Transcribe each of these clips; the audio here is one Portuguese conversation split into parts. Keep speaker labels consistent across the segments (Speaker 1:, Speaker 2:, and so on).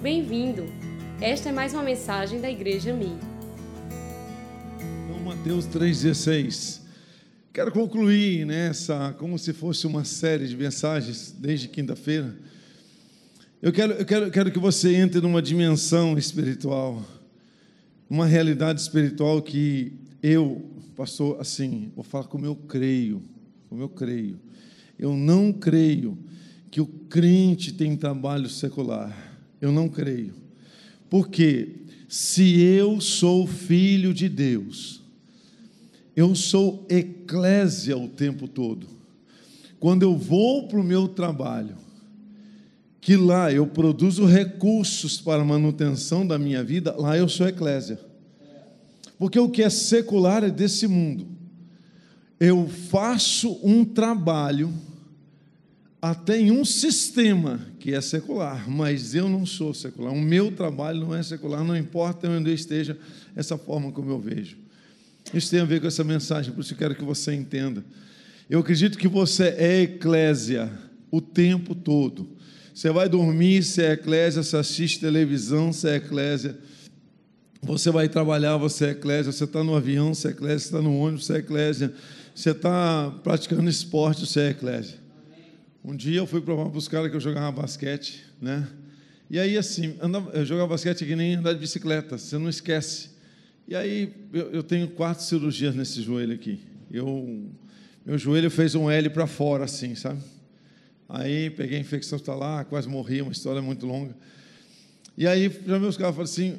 Speaker 1: Bem-vindo! Esta é mais uma mensagem da Igreja Mi.
Speaker 2: Então, Mateus 3,16. Quero concluir nessa, como se fosse uma série de mensagens desde quinta-feira. Eu quero, eu quero, quero que você entre numa dimensão espiritual, uma realidade espiritual que eu, pastor, assim, vou falar como eu creio, como eu creio. Eu não creio que o crente tem trabalho secular. Eu não creio. Porque se eu sou filho de Deus, eu sou eclésia o tempo todo. Quando eu vou para o meu trabalho, que lá eu produzo recursos para a manutenção da minha vida, lá eu sou eclésia. Porque o que é secular é desse mundo. Eu faço um trabalho até em um sistema que é secular, mas eu não sou secular. O meu trabalho não é secular, não importa onde eu esteja, essa forma como eu vejo. Isso tem a ver com essa mensagem, por isso eu quero que você entenda. Eu acredito que você é eclésia o tempo todo. Você vai dormir, você é eclésia, você assiste televisão, você é eclésia. Você vai trabalhar, você é eclésia. Você está no avião, você é eclésia. Você está no ônibus, você é eclésia. Você está praticando esporte, você é eclésia. Um dia eu fui provar para os caras que eu jogava basquete, né? E aí, assim, andava, eu jogava basquete que nem andar de bicicleta, você não esquece. E aí, eu, eu tenho quatro cirurgias nesse joelho aqui. Eu, meu joelho fez um L para fora, assim, sabe? Aí, peguei infecção, está lá, quase morri, uma história muito longa. E aí, já meus caras falaram assim,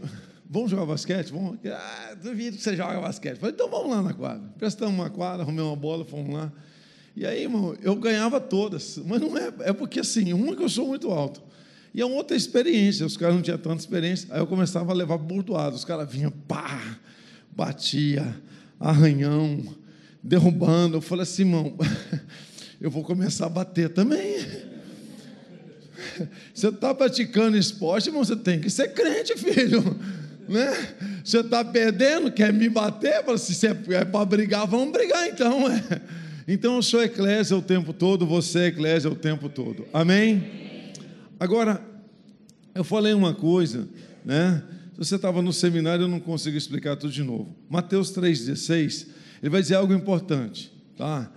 Speaker 2: vamos jogar basquete? Vamos? Ah, duvido que você joga basquete. falei, então vamos lá na quadra. Prestamos uma quadra, arrumei uma bola, fomos lá. E aí, irmão, eu ganhava todas, mas não é, é porque assim, uma que eu sou muito alto. E a outra experiência, os caras não tinham tanta experiência, aí eu começava a levar burdoado, os caras vinham, pá, batia, arranhão, derrubando. Eu falei assim, irmão, eu vou começar a bater também. Você está praticando esporte, irmão, você tem que ser crente, filho. Né? Você está perdendo, quer me bater? Fala, se é, é para brigar, vamos brigar então. É. Então eu sou eclésia o tempo todo, você é eclésia o tempo todo. Amém? Agora, eu falei uma coisa, né? Se você estava no seminário, eu não consigo explicar tudo de novo. Mateus 3,16, ele vai dizer algo importante, tá?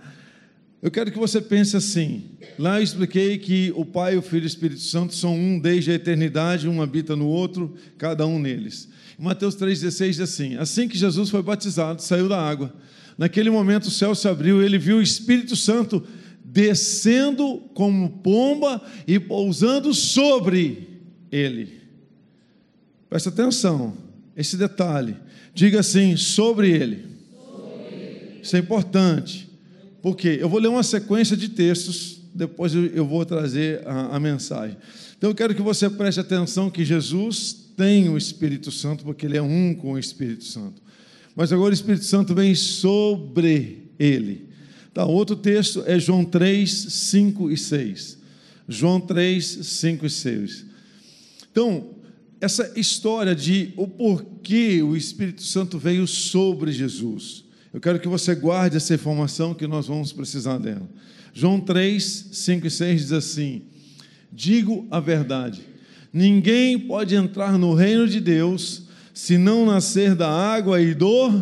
Speaker 2: Eu quero que você pense assim. Lá eu expliquei que o Pai, o Filho e o Espírito Santo são um desde a eternidade, um habita no outro, cada um neles. Mateus 3,16 diz assim: Assim que Jesus foi batizado, saiu da água. Naquele momento o céu se abriu e ele viu o Espírito Santo descendo como pomba e pousando sobre ele. Presta atenção, esse detalhe. Diga assim, sobre ele. Isso é importante. Porque eu vou ler uma sequência de textos, depois eu vou trazer a, a mensagem. Então eu quero que você preste atenção que Jesus tem o Espírito Santo, porque ele é um com o Espírito Santo mas agora o Espírito Santo vem sobre ele. Tá, outro texto é João 3, 5 e 6. João 3, 5 e 6. Então, essa história de o porquê o Espírito Santo veio sobre Jesus. Eu quero que você guarde essa informação que nós vamos precisar dela. João 3, 5 e 6 diz assim: Digo a verdade, ninguém pode entrar no reino de Deus se não nascer da água e do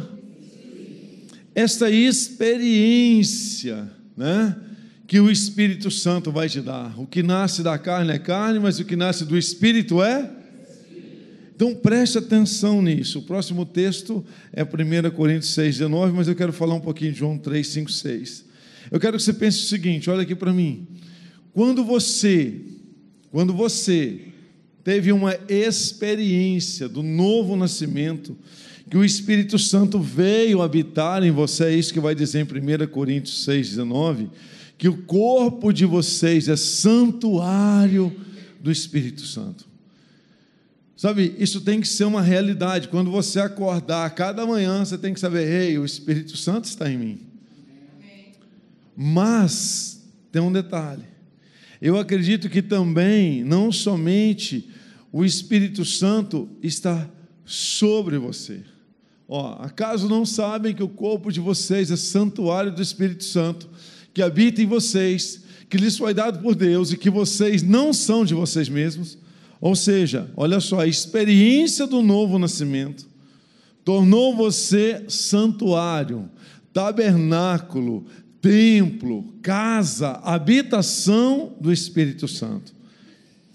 Speaker 2: esta experiência, né? Que o Espírito Santo vai te dar. O que nasce da carne é carne, mas o que nasce do Espírito é então preste atenção nisso. O próximo texto é 1 Coríntios 6, 19, mas eu quero falar um pouquinho de João 3, 5, 6. Eu quero que você pense o seguinte: olha aqui para mim. Quando você, quando você teve uma experiência do novo nascimento, que o Espírito Santo veio habitar em você, é isso que vai dizer em 1 Coríntios 6,19, que o corpo de vocês é santuário do Espírito Santo. Sabe, isso tem que ser uma realidade. Quando você acordar cada manhã, você tem que saber: ei, o Espírito Santo está em mim. Mas, tem um detalhe. Eu acredito que também, não somente o Espírito Santo está sobre você. Ó, acaso não sabem que o corpo de vocês é santuário do Espírito Santo, que habita em vocês, que lhes foi dado por Deus e que vocês não são de vocês mesmos? Ou seja, olha só, a experiência do novo nascimento tornou você santuário, tabernáculo, templo, casa, habitação do Espírito Santo.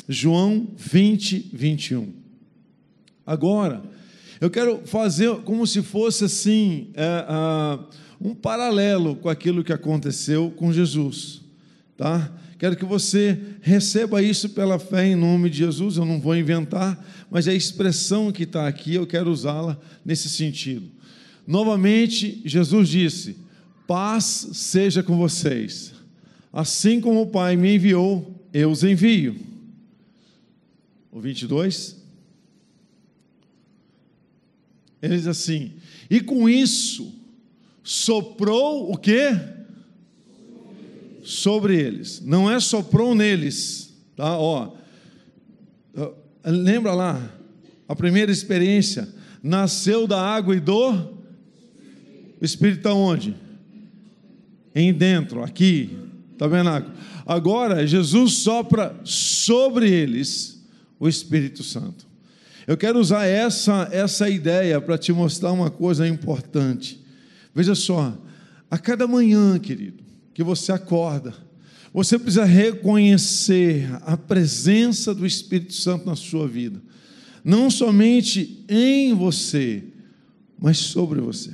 Speaker 2: João 20, 21. Agora, eu quero fazer como se fosse assim, é, um paralelo com aquilo que aconteceu com Jesus, tá? Quero que você receba isso pela fé em nome de Jesus. Eu não vou inventar, mas a expressão que está aqui eu quero usá-la nesse sentido. Novamente, Jesus disse: Paz seja com vocês. Assim como o Pai me enviou, eu os envio. O 22. Ele diz assim: E com isso soprou o quê? Sobre eles. Não é soprou neles, tá? Ó. Lembra lá a primeira experiência, nasceu da água e do o Espírito está onde? Em dentro, aqui, tabernáculo. Agora Jesus sopra sobre eles o Espírito Santo. Eu quero usar essa, essa ideia para te mostrar uma coisa importante. Veja só, a cada manhã, querido, que você acorda, você precisa reconhecer a presença do Espírito Santo na sua vida, não somente em você, mas sobre você.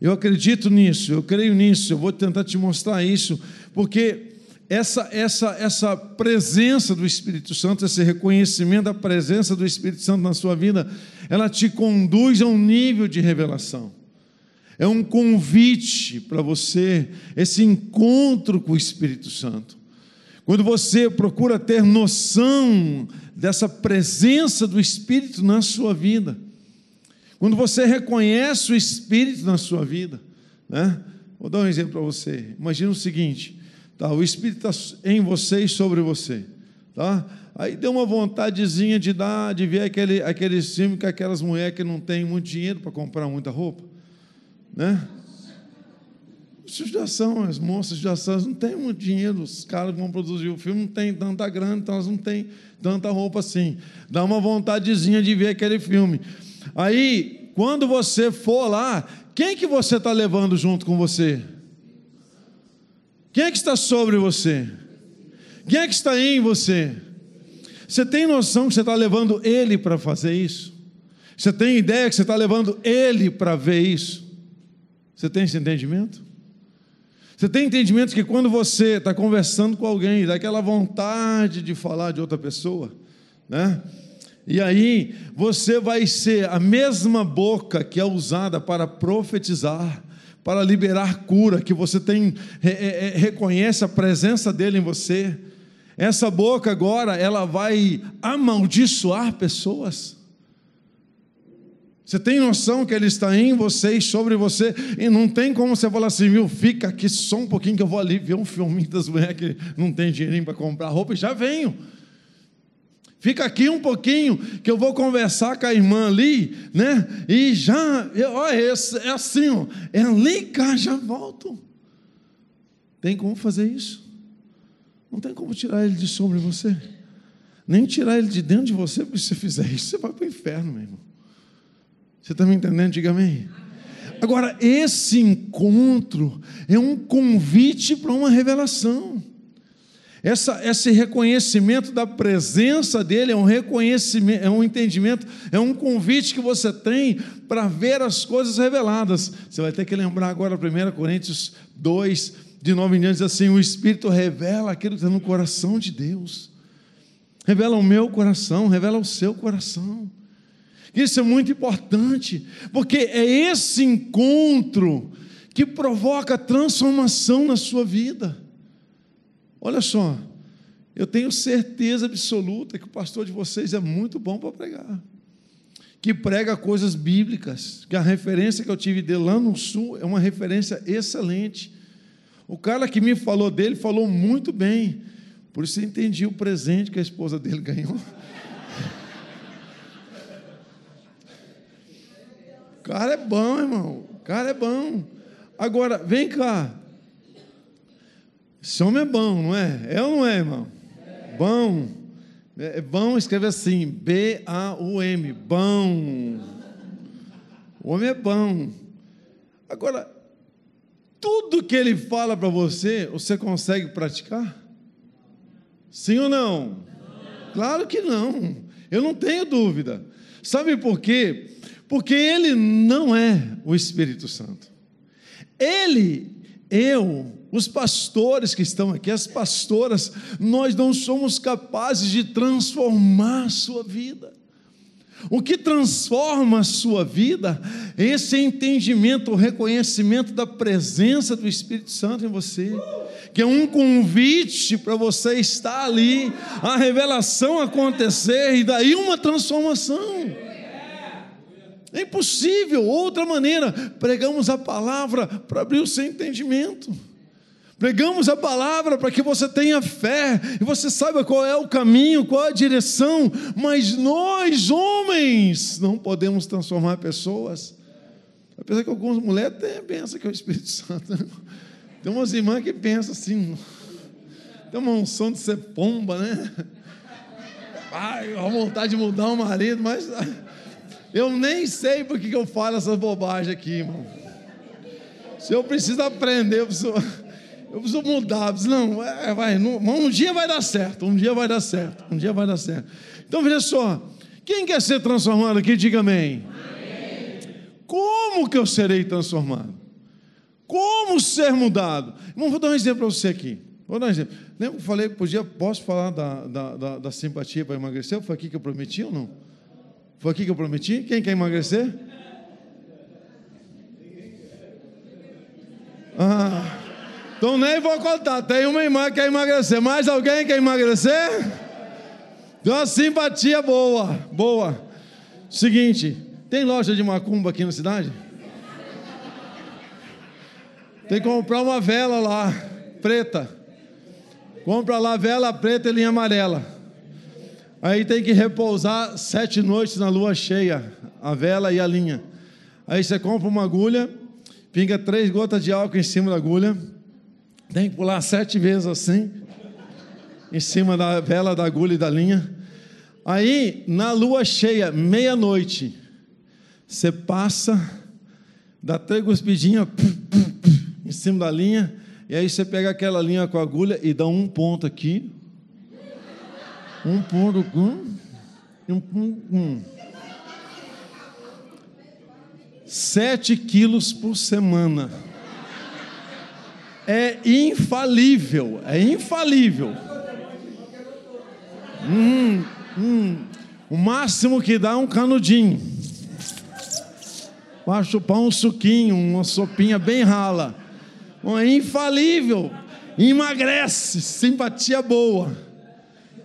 Speaker 2: Eu acredito nisso, eu creio nisso, eu vou tentar te mostrar isso, porque essa, essa, essa presença do Espírito Santo, esse reconhecimento da presença do Espírito Santo na sua vida, ela te conduz a um nível de revelação. É um convite para você, esse encontro com o Espírito Santo. Quando você procura ter noção dessa presença do Espírito na sua vida, quando você reconhece o Espírito na sua vida, né? Vou dar um exemplo para você. Imagina o seguinte: Tá, o Espírito está em você e sobre você. Tá? Aí deu uma vontadezinha de dar, de ver aquele, aquele filme com aquelas mulheres que não têm muito dinheiro para comprar muita roupa. Né? São, as moças são, não têm muito dinheiro, os caras que vão produzir o filme não têm tanta grana, então elas não têm tanta roupa assim. Dá uma vontadezinha de ver aquele filme. Aí, quando você for lá, quem que você está levando junto com você? Quem é que está sobre você? Quem é que está em você? Você tem noção que você está levando Ele para fazer isso? Você tem ideia que você está levando Ele para ver isso? Você tem esse entendimento? Você tem entendimento que quando você está conversando com alguém, dá aquela vontade de falar de outra pessoa, né? E aí você vai ser a mesma boca que é usada para profetizar, para liberar cura, que você tem reconhece a presença dele em você. Essa boca agora, ela vai amaldiçoar pessoas. Você tem noção que ele está em você e sobre você, e não tem como você falar assim, viu, fica aqui só um pouquinho que eu vou ali ver um filminho das mulheres que não tem dinheirinho para comprar roupa e já venho. Fica aqui um pouquinho que eu vou conversar com a irmã ali, né? E já, olha, é, assim, ó, é ali, cá, já volto. Tem como fazer isso? Não tem como tirar ele de sobre você. Nem tirar ele de dentro de você, porque se você fizer isso, você vai para o inferno, meu irmão. Você está me entendendo? Diga amém. Agora, esse encontro é um convite para uma revelação. Essa, esse reconhecimento da presença dele é um reconhecimento, é um entendimento, é um convite que você tem para ver as coisas reveladas. Você vai ter que lembrar agora 1 Coríntios 2, de 9 em diante, diz assim: o Espírito revela aquilo que está no coração de Deus, revela o meu coração, revela o seu coração. Isso é muito importante, porque é esse encontro que provoca transformação na sua vida. Olha só, eu tenho certeza absoluta que o pastor de vocês é muito bom para pregar. Que prega coisas bíblicas, que a referência que eu tive dele lá no sul é uma referência excelente. O cara que me falou dele falou muito bem. Por isso eu entendi o presente que a esposa dele ganhou. O cara é bom, irmão. O cara é bom. Agora, vem cá. Esse homem é bom, não é? É ou não é, irmão? Bom. É, bom escreve assim, B-A-U-M, bom. O homem é bom. Agora, tudo que ele fala para você, você consegue praticar? Sim ou não? não? Claro que não. Eu não tenho dúvida. Sabe por quê? Porque ele não é o Espírito Santo. Ele, eu, os pastores que estão aqui, as pastoras, nós não somos capazes de transformar a sua vida. O que transforma a sua vida é esse entendimento, o reconhecimento da presença do Espírito Santo em você, que é um convite para você estar ali, a revelação acontecer e daí uma transformação. É impossível, outra maneira. Pregamos a palavra para abrir o seu entendimento. Pregamos a palavra para que você tenha fé e você saiba qual é o caminho, qual é a direção, mas nós, homens, não podemos transformar pessoas. Apesar que algumas mulheres pensam que é o Espírito Santo. Né? Tem umas irmãs que pensam assim, tem uma unção de ser pomba, né? Ai, a vontade de mudar o marido, mas eu nem sei por que eu falo essas bobagens aqui, irmão. Se eu preciso aprender, eu preciso eu preciso mudar. Não, é, vai, não, um dia vai dar certo, um dia vai dar certo, um dia vai dar certo. Então veja só, quem quer ser transformado aqui, diga amém. amém. Como que eu serei transformado? Como ser mudado? Irmão, vou dar um exemplo para você aqui. Vou dar um exemplo. Lembra que eu falei podia, posso falar da, da, da, da simpatia para emagrecer? Foi aqui que eu prometi ou não? Foi aqui que eu prometi? Quem quer emagrecer? Ah. Então nem vou contar. Tem uma irmã que quer emagrecer. Mais alguém quer emagrecer? Tem uma simpatia boa, boa. Seguinte, tem loja de macumba aqui na cidade? Tem que comprar uma vela lá, preta. Compra lá vela preta e linha amarela. Aí tem que repousar sete noites na lua cheia, a vela e a linha. Aí você compra uma agulha, pinga três gotas de álcool em cima da agulha tem que pular sete vezes assim, em cima da vela, da agulha e da linha. Aí, na lua cheia, meia-noite, você passa, dá três cuspidinhas em cima da linha, e aí você pega aquela linha com a agulha e dá um ponto aqui, um ponto, um, um, um. Sete quilos por semana é infalível, é infalível. Hum, hum, o máximo que dá é um canudinho. Para chupar um suquinho, uma sopinha bem rala. É infalível, emagrece, simpatia boa.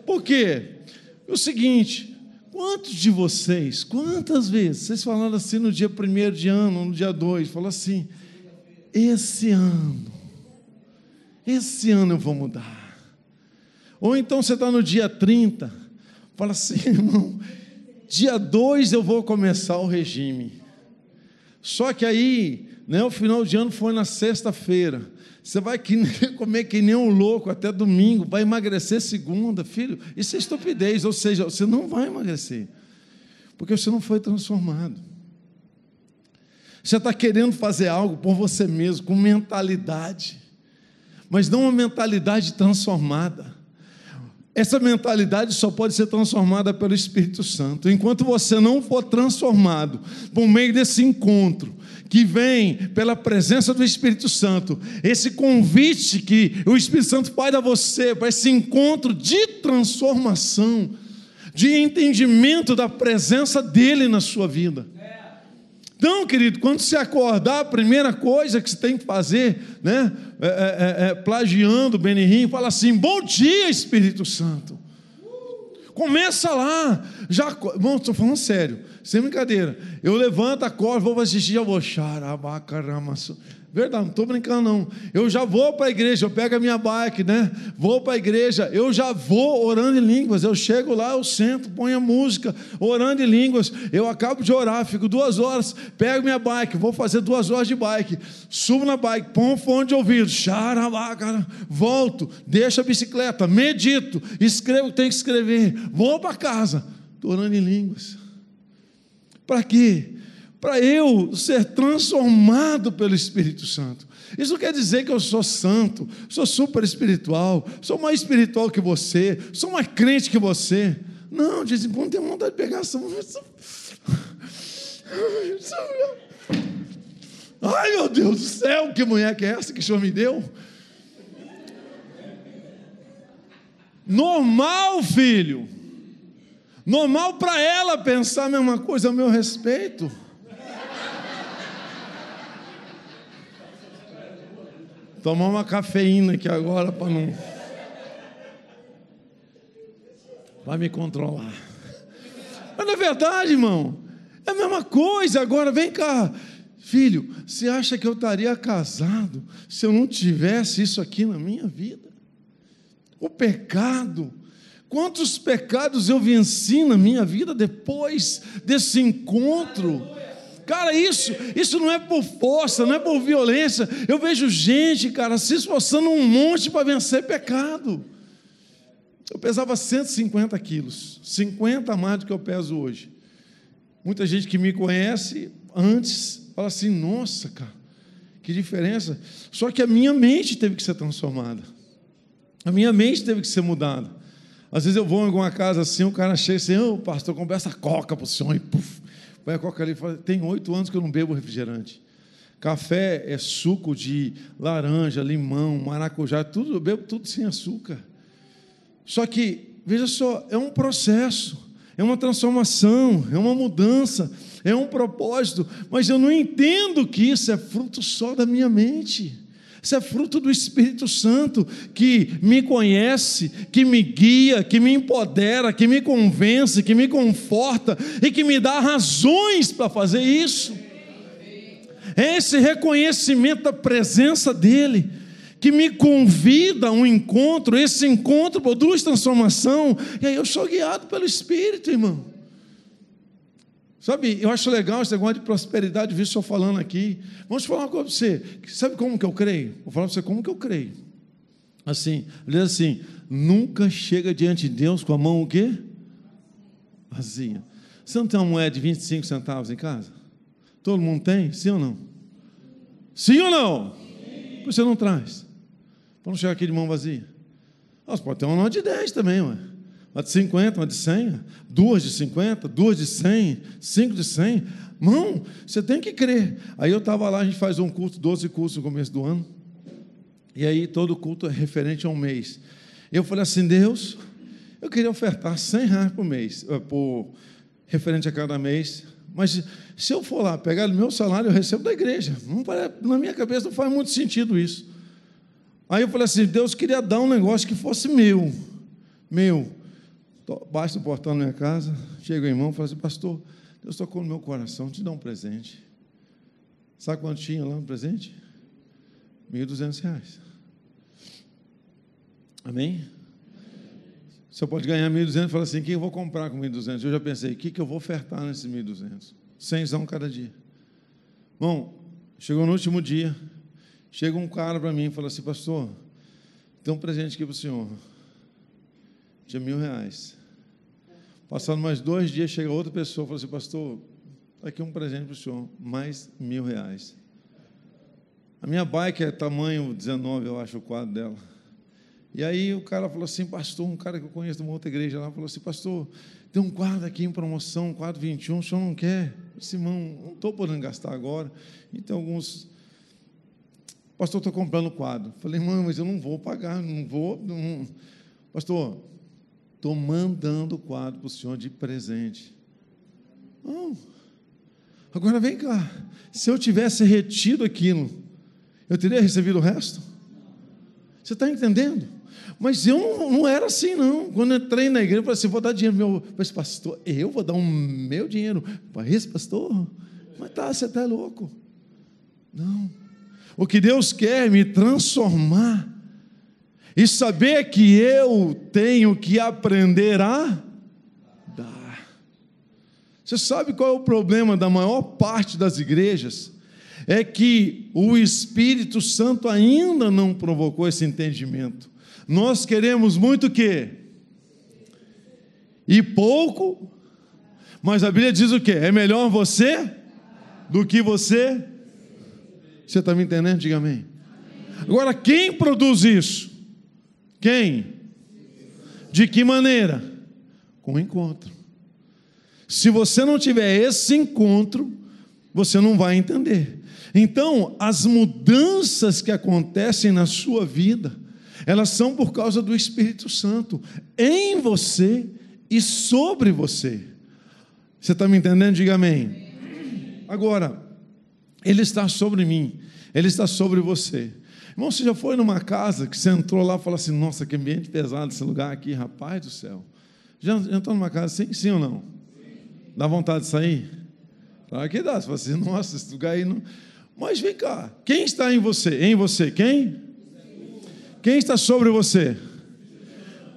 Speaker 2: Por quê? É o seguinte, quantos de vocês, quantas vezes, vocês falaram assim no dia primeiro de ano, no dia dois, falou assim, esse ano esse ano eu vou mudar. Ou então você está no dia 30, fala assim, irmão, dia 2 eu vou começar o regime. Só que aí, né, o final de ano foi na sexta-feira. Você vai comer que nem um louco até domingo, vai emagrecer segunda, filho. Isso é estupidez, ou seja, você não vai emagrecer, porque você não foi transformado. Você está querendo fazer algo por você mesmo, com mentalidade mas não uma mentalidade transformada. Essa mentalidade só pode ser transformada pelo Espírito Santo. Enquanto você não for transformado por meio desse encontro, que vem pela presença do Espírito Santo, esse convite que o Espírito Santo faz a você para esse encontro de transformação, de entendimento da presença dele na sua vida. Então, querido, quando você acordar, a primeira coisa que você tem que fazer, né, é, é, é, é plagiando Benihim, fala assim: Bom dia, Espírito Santo. Começa lá. Já, bom, estou falando sério, sem brincadeira. Eu levanto, acordo, vou assistir, eu vou Verdade, não estou brincando, não. Eu já vou para a igreja, eu pego a minha bike, né? Vou para a igreja, eu já vou orando em línguas. Eu chego lá, eu sento, ponho a música, orando em línguas. Eu acabo de orar, fico duas horas, pego minha bike, vou fazer duas horas de bike. Subo na bike, ponho fone de ouvido, xarabá, cara, volto, deixo a bicicleta, medito, escrevo o que tem que escrever, vou para casa, estou orando em línguas. Para quê? Para eu ser transformado pelo Espírito Santo. Isso não quer dizer que eu sou santo, sou super espiritual, sou mais espiritual que você, sou mais crente que você. Não, de vez em quando tem vontade de pegar essa Ai, meu Deus do céu, que mulher que é essa que o Senhor me deu? Normal, filho. Normal para ela pensar a mesma coisa a meu respeito. Tomar uma cafeína aqui agora para não. Vai me controlar. Mas não é verdade, irmão. É a mesma coisa. Agora, vem cá. Filho, você acha que eu estaria casado se eu não tivesse isso aqui na minha vida? O pecado. Quantos pecados eu venci na minha vida depois desse encontro? Cara, isso, isso não é por força, não é por violência. Eu vejo gente, cara, se esforçando um monte para vencer pecado. Eu pesava 150 quilos, 50 a mais do que eu peso hoje. Muita gente que me conhece antes fala assim: nossa, cara, que diferença. Só que a minha mente teve que ser transformada, a minha mente teve que ser mudada. Às vezes eu vou em alguma casa assim, o cara chega assim, ô oh, pastor, compra essa coca para o senhor, e puf, Põe a coca ali e fala: tem oito anos que eu não bebo refrigerante. Café é suco de laranja, limão, maracujá, tudo, eu bebo tudo sem açúcar. Só que, veja só, é um processo, é uma transformação, é uma mudança, é um propósito, mas eu não entendo que isso é fruto só da minha mente. Isso é fruto do Espírito Santo que me conhece, que me guia, que me empodera, que me convence, que me conforta e que me dá razões para fazer isso. É esse reconhecimento da presença dEle que me convida a um encontro, esse encontro produz transformação, e aí eu sou guiado pelo Espírito, irmão. Sabe, eu acho legal esse negócio de prosperidade, vi o senhor falando aqui. Vamos falar uma coisa para você. Sabe como que eu creio? Vou falar para você como que eu creio. Assim, ele diz assim: nunca chega diante de Deus com a mão o quê? Vazia. Você não tem uma moeda de 25 centavos em casa? Todo mundo tem? Sim ou não? Sim ou não? Sim. Por que você não traz? Para não chegar aqui de mão vazia. Você pode ter uma nota de 10 também, ué uma de 50, uma de 100, duas de 50, duas de 100, cinco de 100. Mão, você tem que crer. Aí eu estava lá, a gente faz um culto, 12 cultos no começo do ano. E aí todo culto é referente a um mês. Eu falei assim, Deus, eu queria ofertar 100 reais por mês, eh, por, referente a cada mês. Mas se eu for lá pegar o meu salário, eu recebo da igreja. Não, na minha cabeça não faz muito sentido isso. Aí eu falei assim, Deus queria dar um negócio que fosse meu. Meu. Basta o portão na minha casa, chega o irmão e fala assim, pastor, Deus tocou no meu coração, te dá um presente. Sabe quanto tinha lá no presente? R$ 1.200. Amém? Senhor pode ganhar 1.200 e falar assim, que eu vou comprar com 1.200? Eu já pensei, o que eu vou ofertar nesses 1.200? Cenzão cada dia. Bom, chegou no último dia, chega um cara para mim e fala assim, pastor, tem um presente aqui para o senhor de mil reais. Passando mais dois dias, chega outra pessoa e fala assim, pastor, está aqui um presente para o senhor, mais mil reais. A minha bike é tamanho 19, eu acho, o quadro dela. E aí o cara falou assim, pastor, um cara que eu conheço de uma outra igreja lá, falou assim, pastor, tem um quadro aqui em promoção, um quadro 21, o senhor não quer? Disse, irmão, não estou podendo gastar agora. E tem alguns... Pastor, estou comprando o quadro. Falei, irmão, mas eu não vou pagar, não vou... Não... Pastor, Estou mandando o quadro para o senhor de presente. Agora vem cá. Se eu tivesse retido aquilo, eu teria recebido o resto? Você está entendendo? Mas eu não, não, era assim, não. Quando entrei na igreja, eu falei assim: vou dar dinheiro meu. Mas, pastor, eu vou dar um meu dinheiro para esse pastor? Mas tá, você está louco. Não. O que Deus quer é me transformar e saber que eu tenho que aprender a dar. Você sabe qual é o problema da maior parte das igrejas? É que o Espírito Santo ainda não provocou esse entendimento. Nós queremos muito o quê? E pouco, mas a Bíblia diz o quê? É melhor você do que você. Você está me entendendo? Diga amém. Agora, quem produz isso? Quem? De que maneira? Com o encontro. Se você não tiver esse encontro, você não vai entender. Então, as mudanças que acontecem na sua vida, elas são por causa do Espírito Santo em você e sobre você. Você está me entendendo? Diga amém. Agora, Ele está sobre mim, Ele está sobre você. Irmão, você já foi numa casa que você entrou lá e falou assim: Nossa, que ambiente pesado esse lugar aqui, rapaz do céu. Já, já entrou numa casa assim? Sim ou não? Dá vontade de sair? Claro que dá. Você fala assim: Nossa, esse lugar aí não. Mas vem cá, quem está em você? Em você? Quem? Quem está sobre você?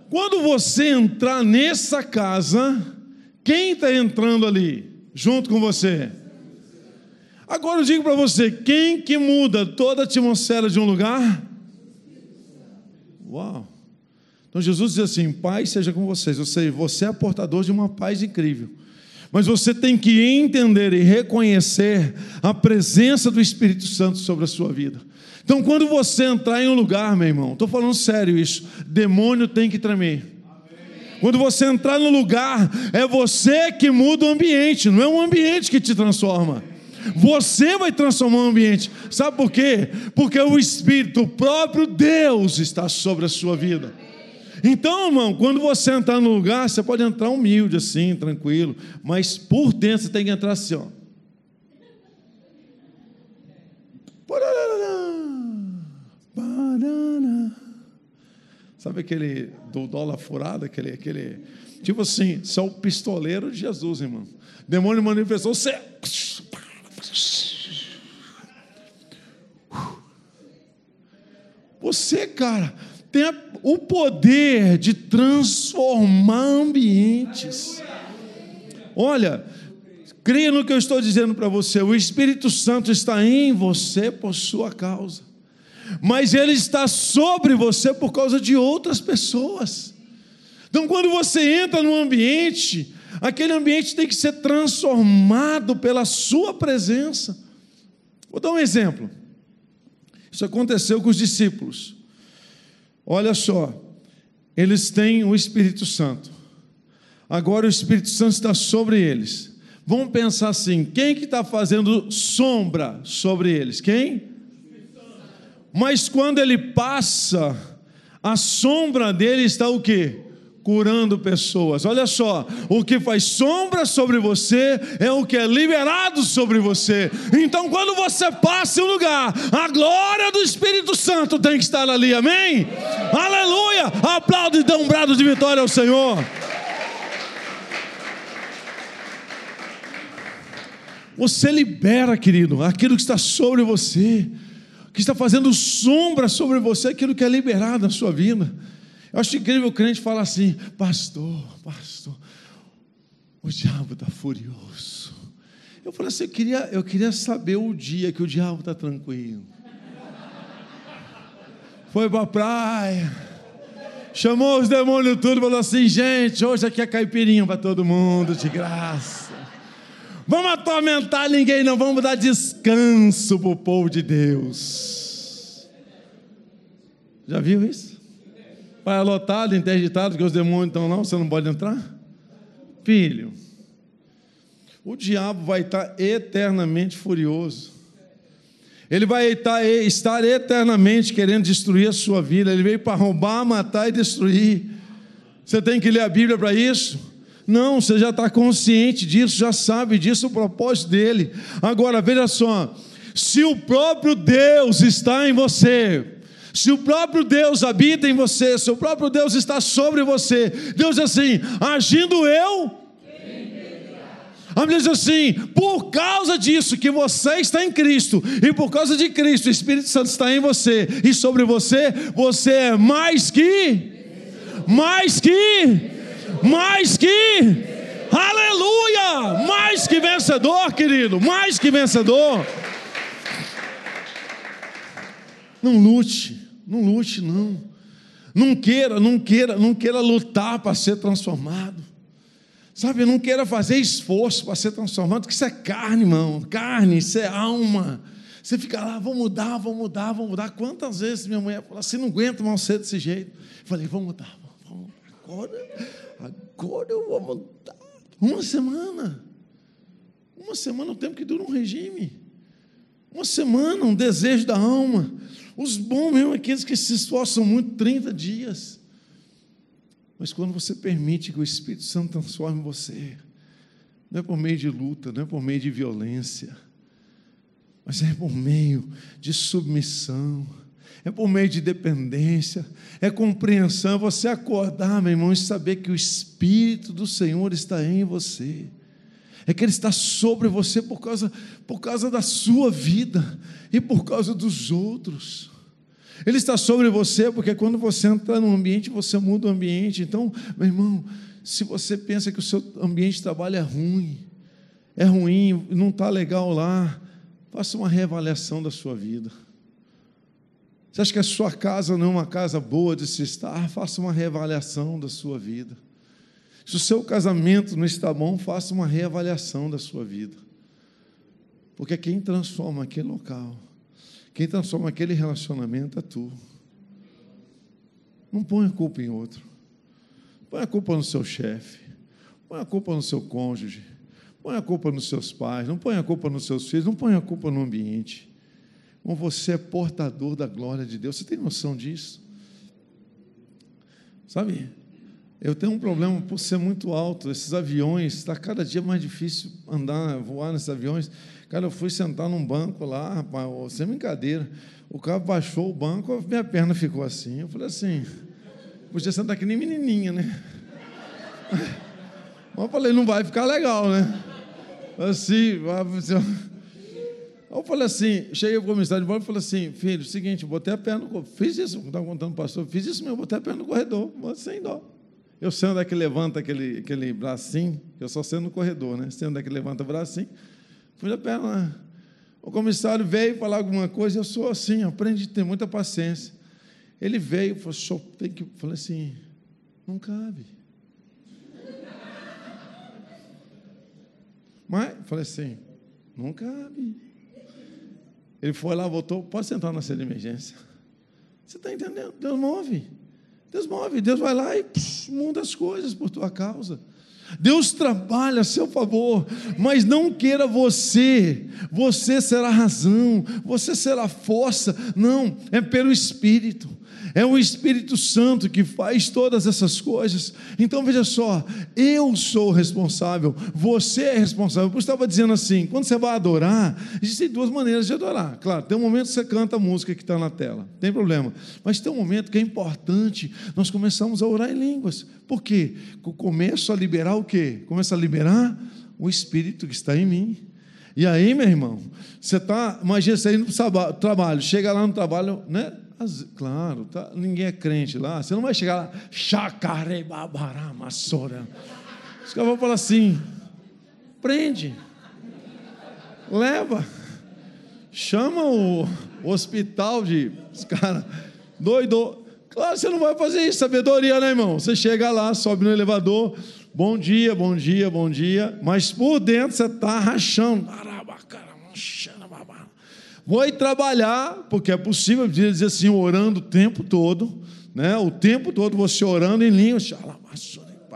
Speaker 2: Quando você entrar nessa casa, quem está entrando ali junto com você? Agora eu digo para você: quem que muda toda a atmosfera de um lugar? Uau! Então Jesus diz assim: Paz seja com vocês. Ou seja, você é portador de uma paz incrível. Mas você tem que entender e reconhecer a presença do Espírito Santo sobre a sua vida. Então, quando você entrar em um lugar, meu irmão, estou falando sério isso, demônio tem que tremer. Quando você entrar no lugar, é você que muda o ambiente, não é um ambiente que te transforma. Você vai transformar o ambiente. Sabe por quê? Porque o Espírito, próprio Deus, está sobre a sua vida. Então, irmão, quando você entrar no lugar, você pode entrar humilde, assim, tranquilo, mas por dentro você tem que entrar assim, ó. Sabe aquele do dólar furado, aquele, aquele. Tipo assim, você é o pistoleiro de Jesus, irmão. Demônio manifestou, você. Você, cara, tem o poder de transformar ambientes. Olha, creia no que eu estou dizendo para você: o Espírito Santo está em você por sua causa, mas ele está sobre você por causa de outras pessoas. Então, quando você entra num ambiente, aquele ambiente tem que ser transformado pela sua presença. Vou dar um exemplo. Isso aconteceu com os discípulos. Olha só, eles têm o Espírito Santo. Agora o Espírito Santo está sobre eles. Vamos pensar assim: quem que está fazendo sombra sobre eles? Quem? Mas quando ele passa, a sombra dele está o quê? Curando pessoas. Olha só, o que faz sombra sobre você é o que é liberado sobre você. Então, quando você passa em um lugar, a glória do Espírito Santo tem que estar ali, amém? Aleluia! Aplaude e dê um brado de vitória ao Senhor. Você libera, querido, aquilo que está sobre você, que está fazendo sombra sobre você, aquilo que é liberado na sua vida. Eu acho incrível o crente falar assim, pastor, pastor, o diabo está furioso. Eu falei assim, eu queria, eu queria saber o dia que o diabo está tranquilo. Foi para a praia, chamou os demônios tudo, falou assim, gente, hoje aqui é caipirinha para todo mundo, de graça. Vamos atormentar ninguém, não, vamos dar descanso para o povo de Deus. Já viu isso? Vai lotado, interditado, que os demônios estão lá, você não pode entrar? Filho, o diabo vai estar eternamente furioso. Ele vai estar eternamente querendo destruir a sua vida. Ele veio para roubar, matar e destruir. Você tem que ler a Bíblia para isso? Não, você já está consciente disso, já sabe disso, o propósito dele. Agora, veja só: se o próprio Deus está em você, se o próprio Deus habita em você, se o próprio Deus está sobre você, Deus é assim, agindo eu, A Bíblia diz assim: por causa disso que você está em Cristo, e por causa de Cristo, o Espírito Santo está em você, e sobre você, você é mais que, mais que, mais que, aleluia, mais que vencedor, querido, mais que vencedor. Não lute, não lute, não. Não queira, não queira, não queira lutar para ser transformado. Sabe, não queira fazer esforço para ser transformado, porque isso é carne, irmão. Carne, isso é alma. Você fica lá, vou mudar, vou mudar, vou mudar. Quantas vezes minha mulher falou assim, não aguento mais ser desse jeito. Eu falei, vou mudar, vou, agora, agora eu vou mudar. Uma semana. Uma semana, o tempo que dura um regime. Uma semana, um desejo da alma. Os bons mesmo, aqueles que se esforçam muito, 30 dias. Mas quando você permite que o Espírito Santo transforme você, não é por meio de luta, não é por meio de violência, mas é por meio de submissão, é por meio de dependência, é compreensão, é você acordar, meu irmão, e saber que o Espírito do Senhor está em você. É que Ele está sobre você por causa, por causa da sua vida e por causa dos outros. Ele está sobre você porque quando você entra no ambiente, você muda o ambiente. Então, meu irmão, se você pensa que o seu ambiente de trabalho é ruim, é ruim, não está legal lá, faça uma reavaliação da sua vida. Você acha que a sua casa não é uma casa boa de se estar? Faça uma reavaliação da sua vida. Se o seu casamento não está bom, faça uma reavaliação da sua vida. Porque quem transforma aquele local quem transforma aquele relacionamento é tu. Não põe a culpa em outro. Põe a culpa no seu chefe. Põe a culpa no seu cônjuge. Põe a culpa nos seus pais. Não põe a culpa nos seus filhos. Não põe a culpa no ambiente. Como você é portador da glória de Deus. Você tem noção disso? Sabe? Eu tenho um problema por ser muito alto. Esses aviões, está cada dia mais difícil andar, voar nesses aviões. Cara, eu fui sentar num banco lá, rapaz, sem brincadeira. O cara baixou o banco, minha perna ficou assim. Eu falei assim, podia sentar aqui nem menininha, né? Mas eu falei, não vai ficar legal, né? Assim, eu falei assim, cheguei para o comissário de bordo e falei assim, filho, seguinte, botei a perna no corredor. Fiz isso, estava contando o pastor, fiz isso mesmo, botei a perna no corredor, sem dó. Eu sei onde é que levanta aquele, aquele bracinho, eu só sei no corredor, né? Sei onde é que levanta o bracinho. Fui a perna. O comissário veio falar alguma coisa, eu sou assim, aprende a ter muita paciência. Ele veio, falou, tem que. Falei assim, não cabe. Mas, falei assim, não cabe. Ele foi lá, voltou, pode sentar na sala de emergência. Você está entendendo? Deus move. Deus move, Deus vai lá e pss, muda as coisas por tua causa. Deus trabalha a seu favor, mas não queira você, você será razão, você será força, não, é pelo Espírito. É o Espírito Santo que faz todas essas coisas. Então veja só, eu sou responsável, você é responsável. Eu estava dizendo assim: quando você vai adorar, existem duas maneiras de adorar. Claro, tem um momento que você canta a música que está na tela, tem problema. Mas tem um momento que é importante, nós começamos a orar em línguas. Por quê? Começo a liberar o quê? Começa a liberar o Espírito que está em mim. E aí, meu irmão, você está, imagina você indo para o trabalho, chega lá no trabalho, né? As, claro, tá, ninguém é crente lá. Você não vai chegar lá, chacarebabaramasora. Os caras vão falar assim: prende, leva, chama o, hospital de. Os caras, doido. Claro, você não vai fazer isso, sabedoria, né, irmão? Você chega lá, sobe no elevador, bom dia, bom dia, bom dia, mas por dentro você está rachando. Vou ir trabalhar, porque é possível dizer assim, orando o tempo todo, né? o tempo todo você orando em língua,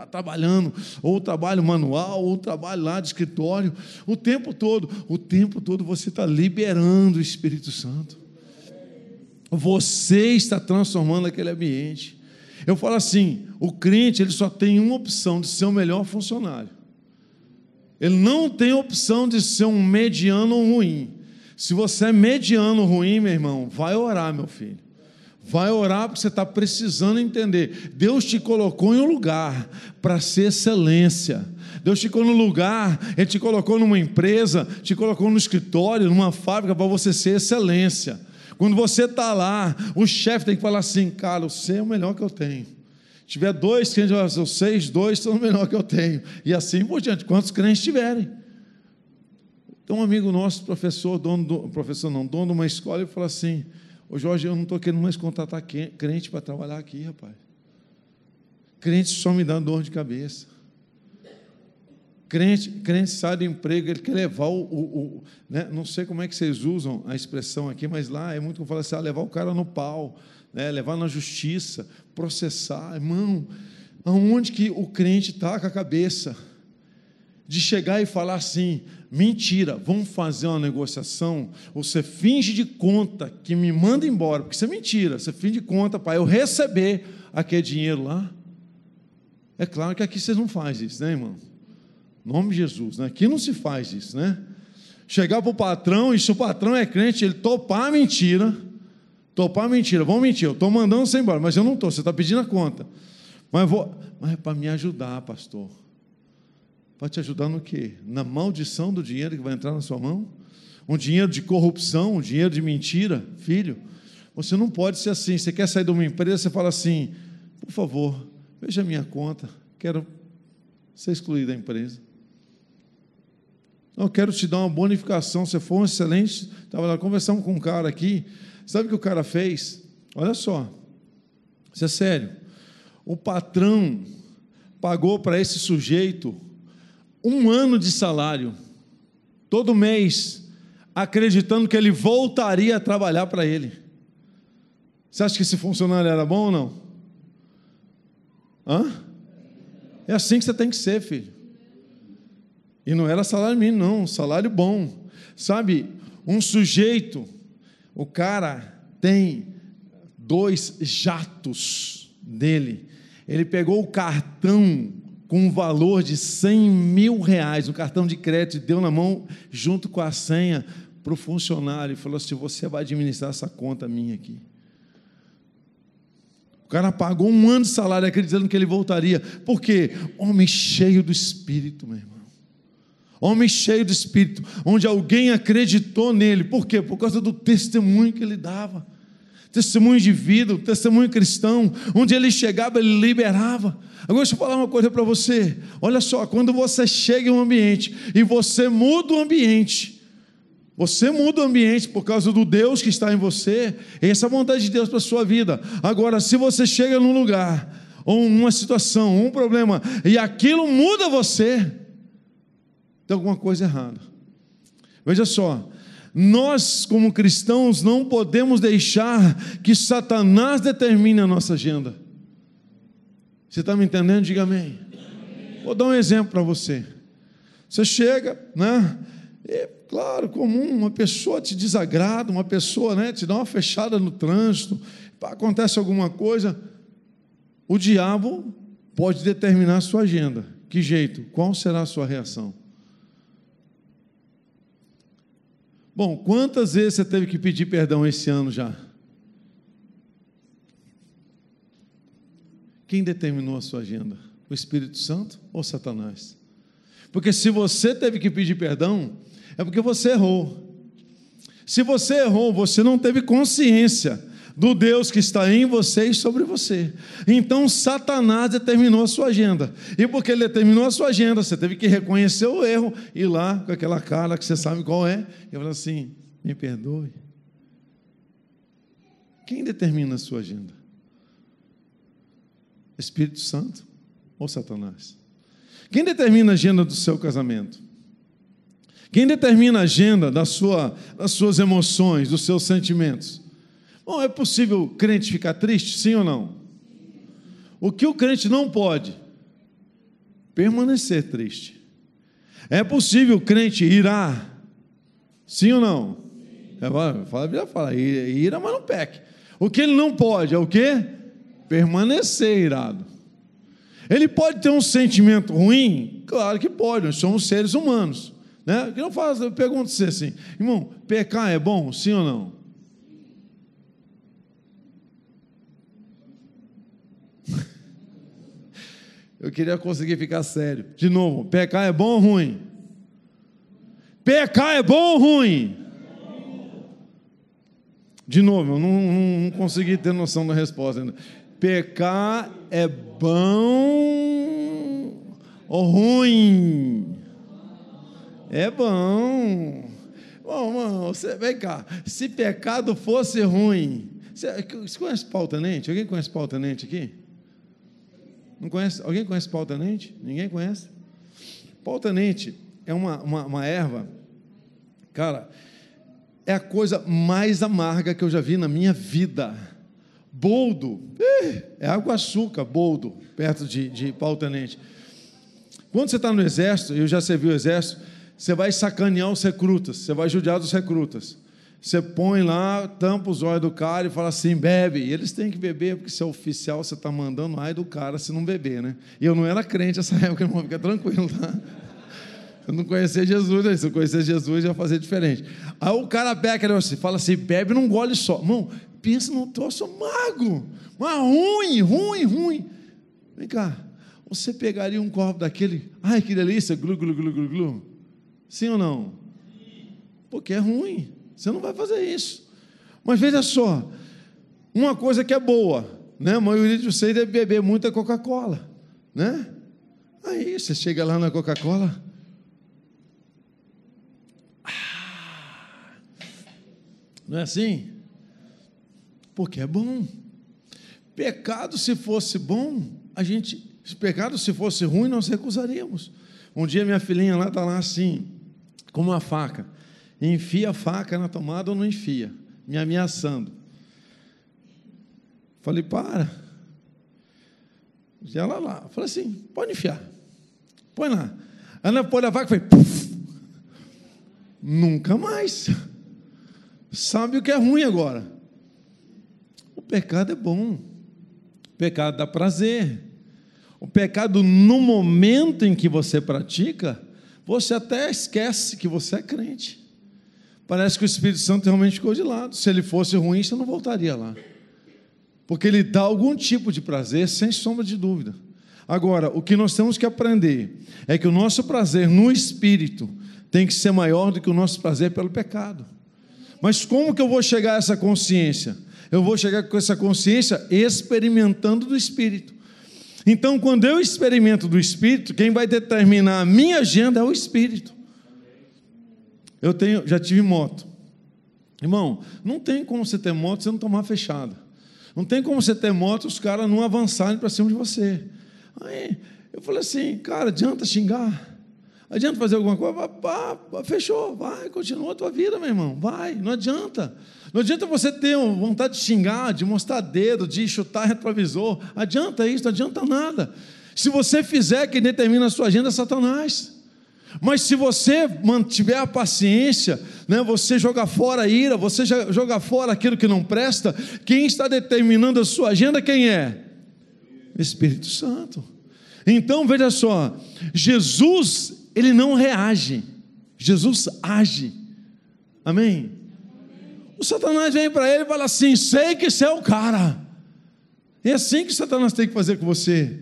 Speaker 2: trabalhando, ou trabalho manual, ou trabalho lá de escritório, o tempo todo, o tempo todo você está liberando o Espírito Santo. Você está transformando aquele ambiente. Eu falo assim: o crente ele só tem uma opção de ser o melhor funcionário. Ele não tem opção de ser um mediano ruim. Se você é mediano ruim, meu irmão, vai orar, meu filho. Vai orar porque você está precisando entender. Deus te colocou em um lugar para ser excelência. Deus te colocou no lugar, Ele te colocou numa empresa, te colocou no escritório, numa fábrica para você ser excelência. Quando você está lá, o chefe tem que falar assim: cara, você é o melhor que eu tenho. Se tiver dois crentes, os seis, dois são o melhor que eu tenho. E assim por diante, quantos crentes tiverem. Então, um amigo nosso, professor, dono do, professor não, dono de uma escola, ele falou assim: Ô Jorge, eu não estou querendo mais contratar crente para trabalhar aqui, rapaz. Crente só me dá dor de cabeça. Crente, crente sai do emprego, ele quer levar o. o, o né? Não sei como é que vocês usam a expressão aqui, mas lá é muito como falar assim: ah, levar o cara no pau, né? levar na justiça, processar. Irmão, aonde que o crente está com a cabeça? De chegar e falar assim: mentira, vamos fazer uma negociação. Você finge de conta que me manda embora, porque isso é mentira. Você finge de conta para eu receber aquele dinheiro lá. É claro que aqui vocês não fazem isso, né, irmão? nome de Jesus, né? Aqui não se faz isso, né? Chegar para o patrão, e se o patrão é crente, ele topar a mentira, topar a mentira, vamos mentir, eu estou mandando você embora, mas eu não estou, você está pedindo a conta. Mas, vou, mas é para me ajudar, pastor. Para te ajudar no quê? Na maldição do dinheiro que vai entrar na sua mão? Um dinheiro de corrupção, um dinheiro de mentira, filho. Você não pode ser assim. Você quer sair de uma empresa, você fala assim: por favor, veja a minha conta, quero ser excluído da empresa. Eu quero te dar uma bonificação. Você foi um excelente. Estava conversando com um cara aqui. Sabe o que o cara fez? Olha só. Isso é sério. O patrão pagou para esse sujeito um ano de salário, todo mês, acreditando que ele voltaria a trabalhar para ele. Você acha que esse funcionário era bom ou não? Hã? É assim que você tem que ser, filho. E não era salário mínimo, não, salário bom. Sabe, um sujeito, o cara tem dois jatos dele. Ele pegou o cartão com um valor de 100 mil reais, um cartão de crédito, deu na mão junto com a senha para o funcionário e falou assim: Você vai administrar essa conta minha aqui. O cara pagou um ano de salário acreditando que ele voltaria. Por quê? Homem cheio do espírito, meu irmão homem cheio do Espírito, onde alguém acreditou nele. Por quê? Por causa do testemunho que ele dava. Testemunho de vida, testemunho cristão, onde ele chegava, ele liberava. Agora deixa eu falar uma coisa para você. Olha só, quando você chega em um ambiente e você muda o ambiente, você muda o ambiente por causa do Deus que está em você, essa é a vontade de Deus para a sua vida. Agora, se você chega num lugar, ou uma situação, um problema, e aquilo muda você, tem alguma coisa errada. Veja só, nós, como cristãos, não podemos deixar que Satanás determine a nossa agenda. Você está me entendendo? Diga amém. Vou dar um exemplo para você. Você chega, né? E, claro, comum, uma pessoa te desagrada, uma pessoa né, te dá uma fechada no trânsito, acontece alguma coisa, o diabo pode determinar a sua agenda. Que jeito? Qual será a sua reação? Bom, quantas vezes você teve que pedir perdão esse ano já? Quem determinou a sua agenda? O Espírito Santo ou Satanás? Porque se você teve que pedir perdão, é porque você errou. Se você errou, você não teve consciência do Deus que está em você e sobre você. Então Satanás determinou a sua agenda. E porque ele determinou a sua agenda, você teve que reconhecer o erro e lá com aquela cara que você sabe qual é, e falar assim: me perdoe. Quem determina a sua agenda? Espírito Santo ou Satanás? Quem determina a agenda do seu casamento? Quem determina a agenda da sua, das suas emoções, dos seus sentimentos? Bom, é possível o crente ficar triste, sim ou não? O que o crente não pode? Permanecer triste. É possível o crente irar, sim ou não? É, fala, fala, ira, mas não peque. O que ele não pode é o quê? Permanecer irado. Ele pode ter um sentimento ruim? Claro que pode, nós somos seres humanos. Né? Que não faz, eu pergunto você assim, irmão, pecar é bom, sim ou não? Eu queria conseguir ficar sério. De novo, pecar é bom ou ruim? Pecar é bom ou ruim? De novo, eu não, não, não consegui ter noção da resposta ainda. Pecar é bom ou ruim? É bom. Bom, mano, você, vem cá. Se pecado fosse ruim. Você, você conhece Paulo Tenente? Alguém conhece Paulo Tenente aqui? Não conhece? Alguém conhece Paulo Tenente? Ninguém conhece? Paulo Tenente é uma, uma, uma erva, cara, é a coisa mais amarga que eu já vi na minha vida. Boldo, é água açúcar, boldo, perto de, de Paulo Tenente. Quando você está no exército, eu já servi o exército, você vai sacanear os recrutas, você vai judiar dos recrutas. Você põe lá, tampa os olhos do cara e fala assim: bebe. E eles têm que beber, porque se é oficial, você está mandando ai do cara se não beber, né? E eu não era crente nessa época, irmão, fica tranquilo, tá? Eu não conhecia Jesus, né? se eu conhecesse Jesus, ia fazer diferente. Aí o cara pega assim, fala assim: bebe num gole só. Irmão, pensa num troço mago, mas ruim, ruim, ruim. Vem cá, você pegaria um copo daquele, ai que delícia, glu, glu, glu, glu, glu. Sim ou não? Porque é ruim. Você não vai fazer isso. Mas veja só, uma coisa que é boa, né? A maioria de vocês deve beber muita Coca-Cola, né? Aí você chega lá na Coca-Cola. Ah, não é assim? Porque é bom. Pecado, se fosse bom, a gente, se pecado se fosse ruim, nós recusaríamos. Um dia minha filhinha lá está lá assim, com uma faca. Enfia a faca na tomada ou não enfia, me ameaçando. Falei, para. E ela lá. Falei assim, pode enfiar. Põe lá. Ela pôs a faca e foi. Puff. Nunca mais. Sabe o que é ruim agora? O pecado é bom. O pecado dá prazer. O pecado, no momento em que você pratica, você até esquece que você é crente. Parece que o Espírito Santo realmente ficou de lado. Se ele fosse ruim, você não voltaria lá. Porque ele dá algum tipo de prazer, sem sombra de dúvida. Agora, o que nós temos que aprender é que o nosso prazer no Espírito tem que ser maior do que o nosso prazer pelo pecado. Mas como que eu vou chegar a essa consciência? Eu vou chegar com essa consciência experimentando do Espírito. Então, quando eu experimento do Espírito, quem vai determinar a minha agenda é o Espírito. Eu tenho, já tive moto. Irmão, não tem como você ter moto se não tomar fechada. Não tem como você ter moto os caras não avançarem para cima de você. Aí eu falei assim, cara, adianta xingar? Adianta fazer alguma coisa? Pá, fechou, vai, continua a tua vida, meu irmão, vai, não adianta. Não adianta você ter vontade de xingar, de mostrar dedo, de chutar retrovisor. Adianta isso, não adianta nada. Se você fizer quem determina a sua agenda é Satanás. Mas se você mantiver a paciência, né, você joga fora a ira, você joga fora aquilo que não presta, quem está determinando a sua agenda, quem é? Espírito Santo. Então veja só, Jesus, ele não reage, Jesus age. Amém? O Satanás vem para ele e fala assim: sei que você é o cara. É assim que Satanás tem que fazer com você.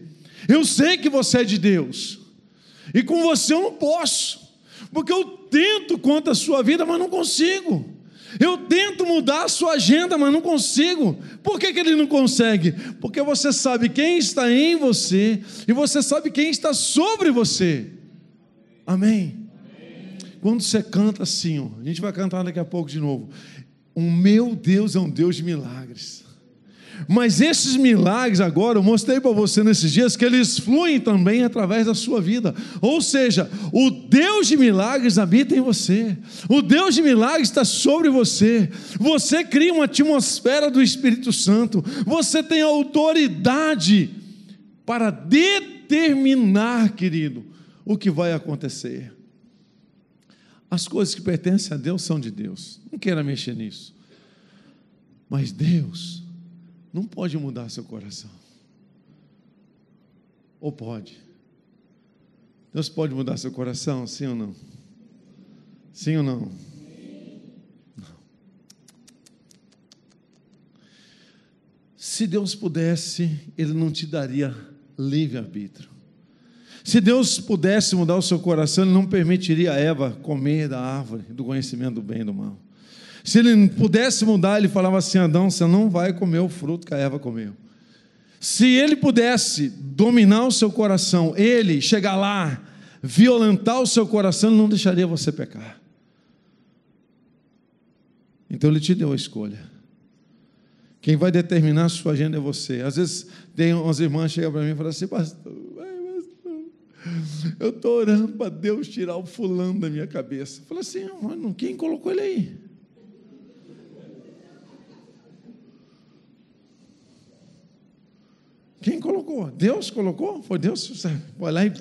Speaker 2: Eu sei que você é de Deus. E com você eu não posso. Porque eu tento contra a sua vida, mas não consigo. Eu tento mudar a sua agenda, mas não consigo. Por que, que ele não consegue? Porque você sabe quem está em você e você sabe quem está sobre você. Amém? Amém. Quando você canta assim, ó, a gente vai cantar daqui a pouco de novo. O meu Deus é um Deus de milagres. Mas esses milagres agora, eu mostrei para você nesses dias que eles fluem também através da sua vida. Ou seja, o Deus de milagres habita em você. O Deus de milagres está sobre você. Você cria uma atmosfera do Espírito Santo. Você tem autoridade para determinar, querido, o que vai acontecer. As coisas que pertencem a Deus são de Deus. Não queira mexer nisso. Mas Deus não pode mudar seu coração. Ou pode? Deus pode mudar seu coração, sim ou não? Sim ou não? Não. Se Deus pudesse, Ele não te daria livre-arbítrio. Se Deus pudesse mudar o seu coração, Ele não permitiria a Eva comer da árvore do conhecimento do bem e do mal. Se Ele pudesse mudar, Ele falava assim: Adão, você não vai comer o fruto que a Eva comeu. Se Ele pudesse dominar o seu coração, Ele chegar lá, violentar o seu coração, não deixaria você pecar. Então Ele te deu a escolha. Quem vai determinar a sua agenda é você. Às vezes tem umas irmãs chegam para mim e falam assim, pastor, eu estou orando para Deus tirar o fulano da minha cabeça. Falei assim, quem colocou ele aí? Quem colocou? Deus colocou? Foi Deus? Foi lá e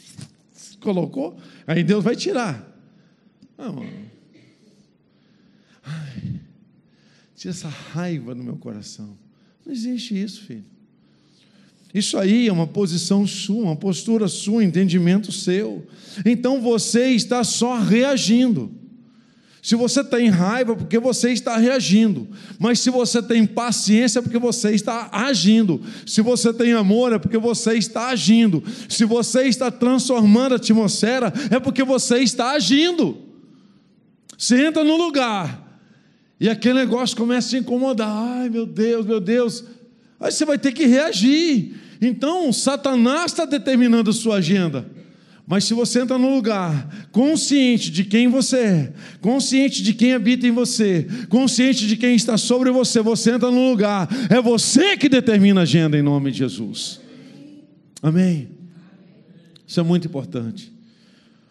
Speaker 2: colocou? Aí Deus vai tirar. Não, Ai, tira essa raiva no meu coração. Não existe isso, filho. Isso aí é uma posição sua, uma postura sua, um entendimento seu. Então você está só reagindo. Se você tem raiva, porque você está reagindo. Mas se você tem paciência, é porque você está agindo. Se você tem amor, é porque você está agindo. Se você está transformando a atmosfera, é porque você está agindo. Você entra no lugar e aquele negócio começa a incomodar. Ai, meu Deus, meu Deus. Aí você vai ter que reagir. Então, Satanás está determinando a sua agenda. Mas se você entra no lugar consciente de quem você é, consciente de quem habita em você, consciente de quem está sobre você, você entra no lugar, é você que determina a agenda em nome de Jesus. Amém? Isso é muito importante.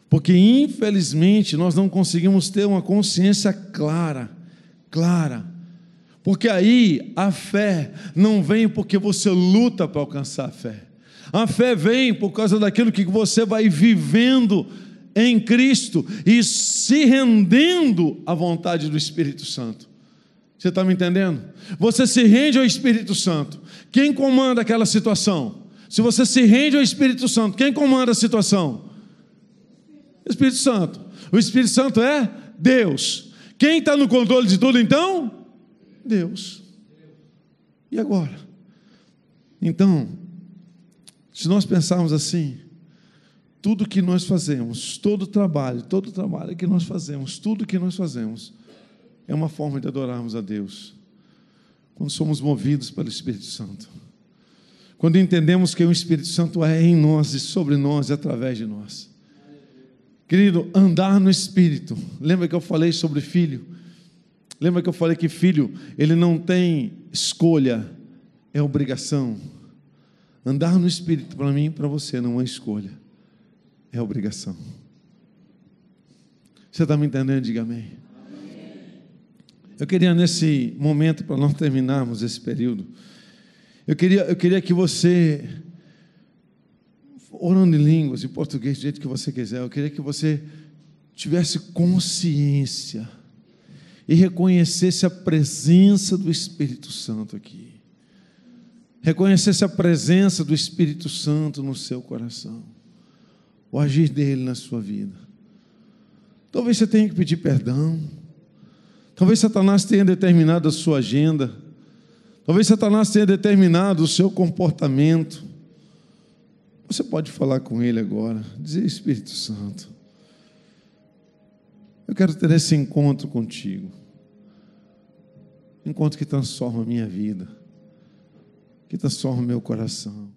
Speaker 2: Porque infelizmente nós não conseguimos ter uma consciência clara, clara porque aí a fé não vem porque você luta para alcançar a fé. A fé vem por causa daquilo que você vai vivendo em Cristo e se rendendo à vontade do Espírito Santo. Você está me entendendo? Você se rende ao Espírito Santo. Quem comanda aquela situação? Se você se rende ao Espírito Santo, quem comanda a situação? Espírito Santo. O Espírito Santo é Deus. Quem está no controle de tudo então? Deus. E agora? Então, se nós pensarmos assim, tudo que nós fazemos, todo trabalho, todo trabalho que nós fazemos, tudo que nós fazemos, é uma forma de adorarmos a Deus. Quando somos movidos pelo Espírito Santo. Quando entendemos que o Espírito Santo é em nós e sobre nós e através de nós. Querido, andar no Espírito. Lembra que eu falei sobre filho? Lembra que eu falei que filho, ele não tem escolha, é obrigação. Andar no Espírito, para mim e para você, não é escolha, é obrigação. Você está me entendendo? Diga amém. Eu queria, nesse momento, para nós terminarmos esse período, eu queria, eu queria que você, orando em línguas, em português, do jeito que você quiser, eu queria que você tivesse consciência e reconhecesse a presença do Espírito Santo aqui. Reconhecesse a presença do Espírito Santo no seu coração, o agir dele na sua vida. Talvez você tenha que pedir perdão. Talvez Satanás tenha determinado a sua agenda. Talvez Satanás tenha determinado o seu comportamento. Você pode falar com ele agora, dizer Espírito Santo. Eu quero ter esse encontro contigo. Encontro que transforma a minha vida, que transforma o meu coração.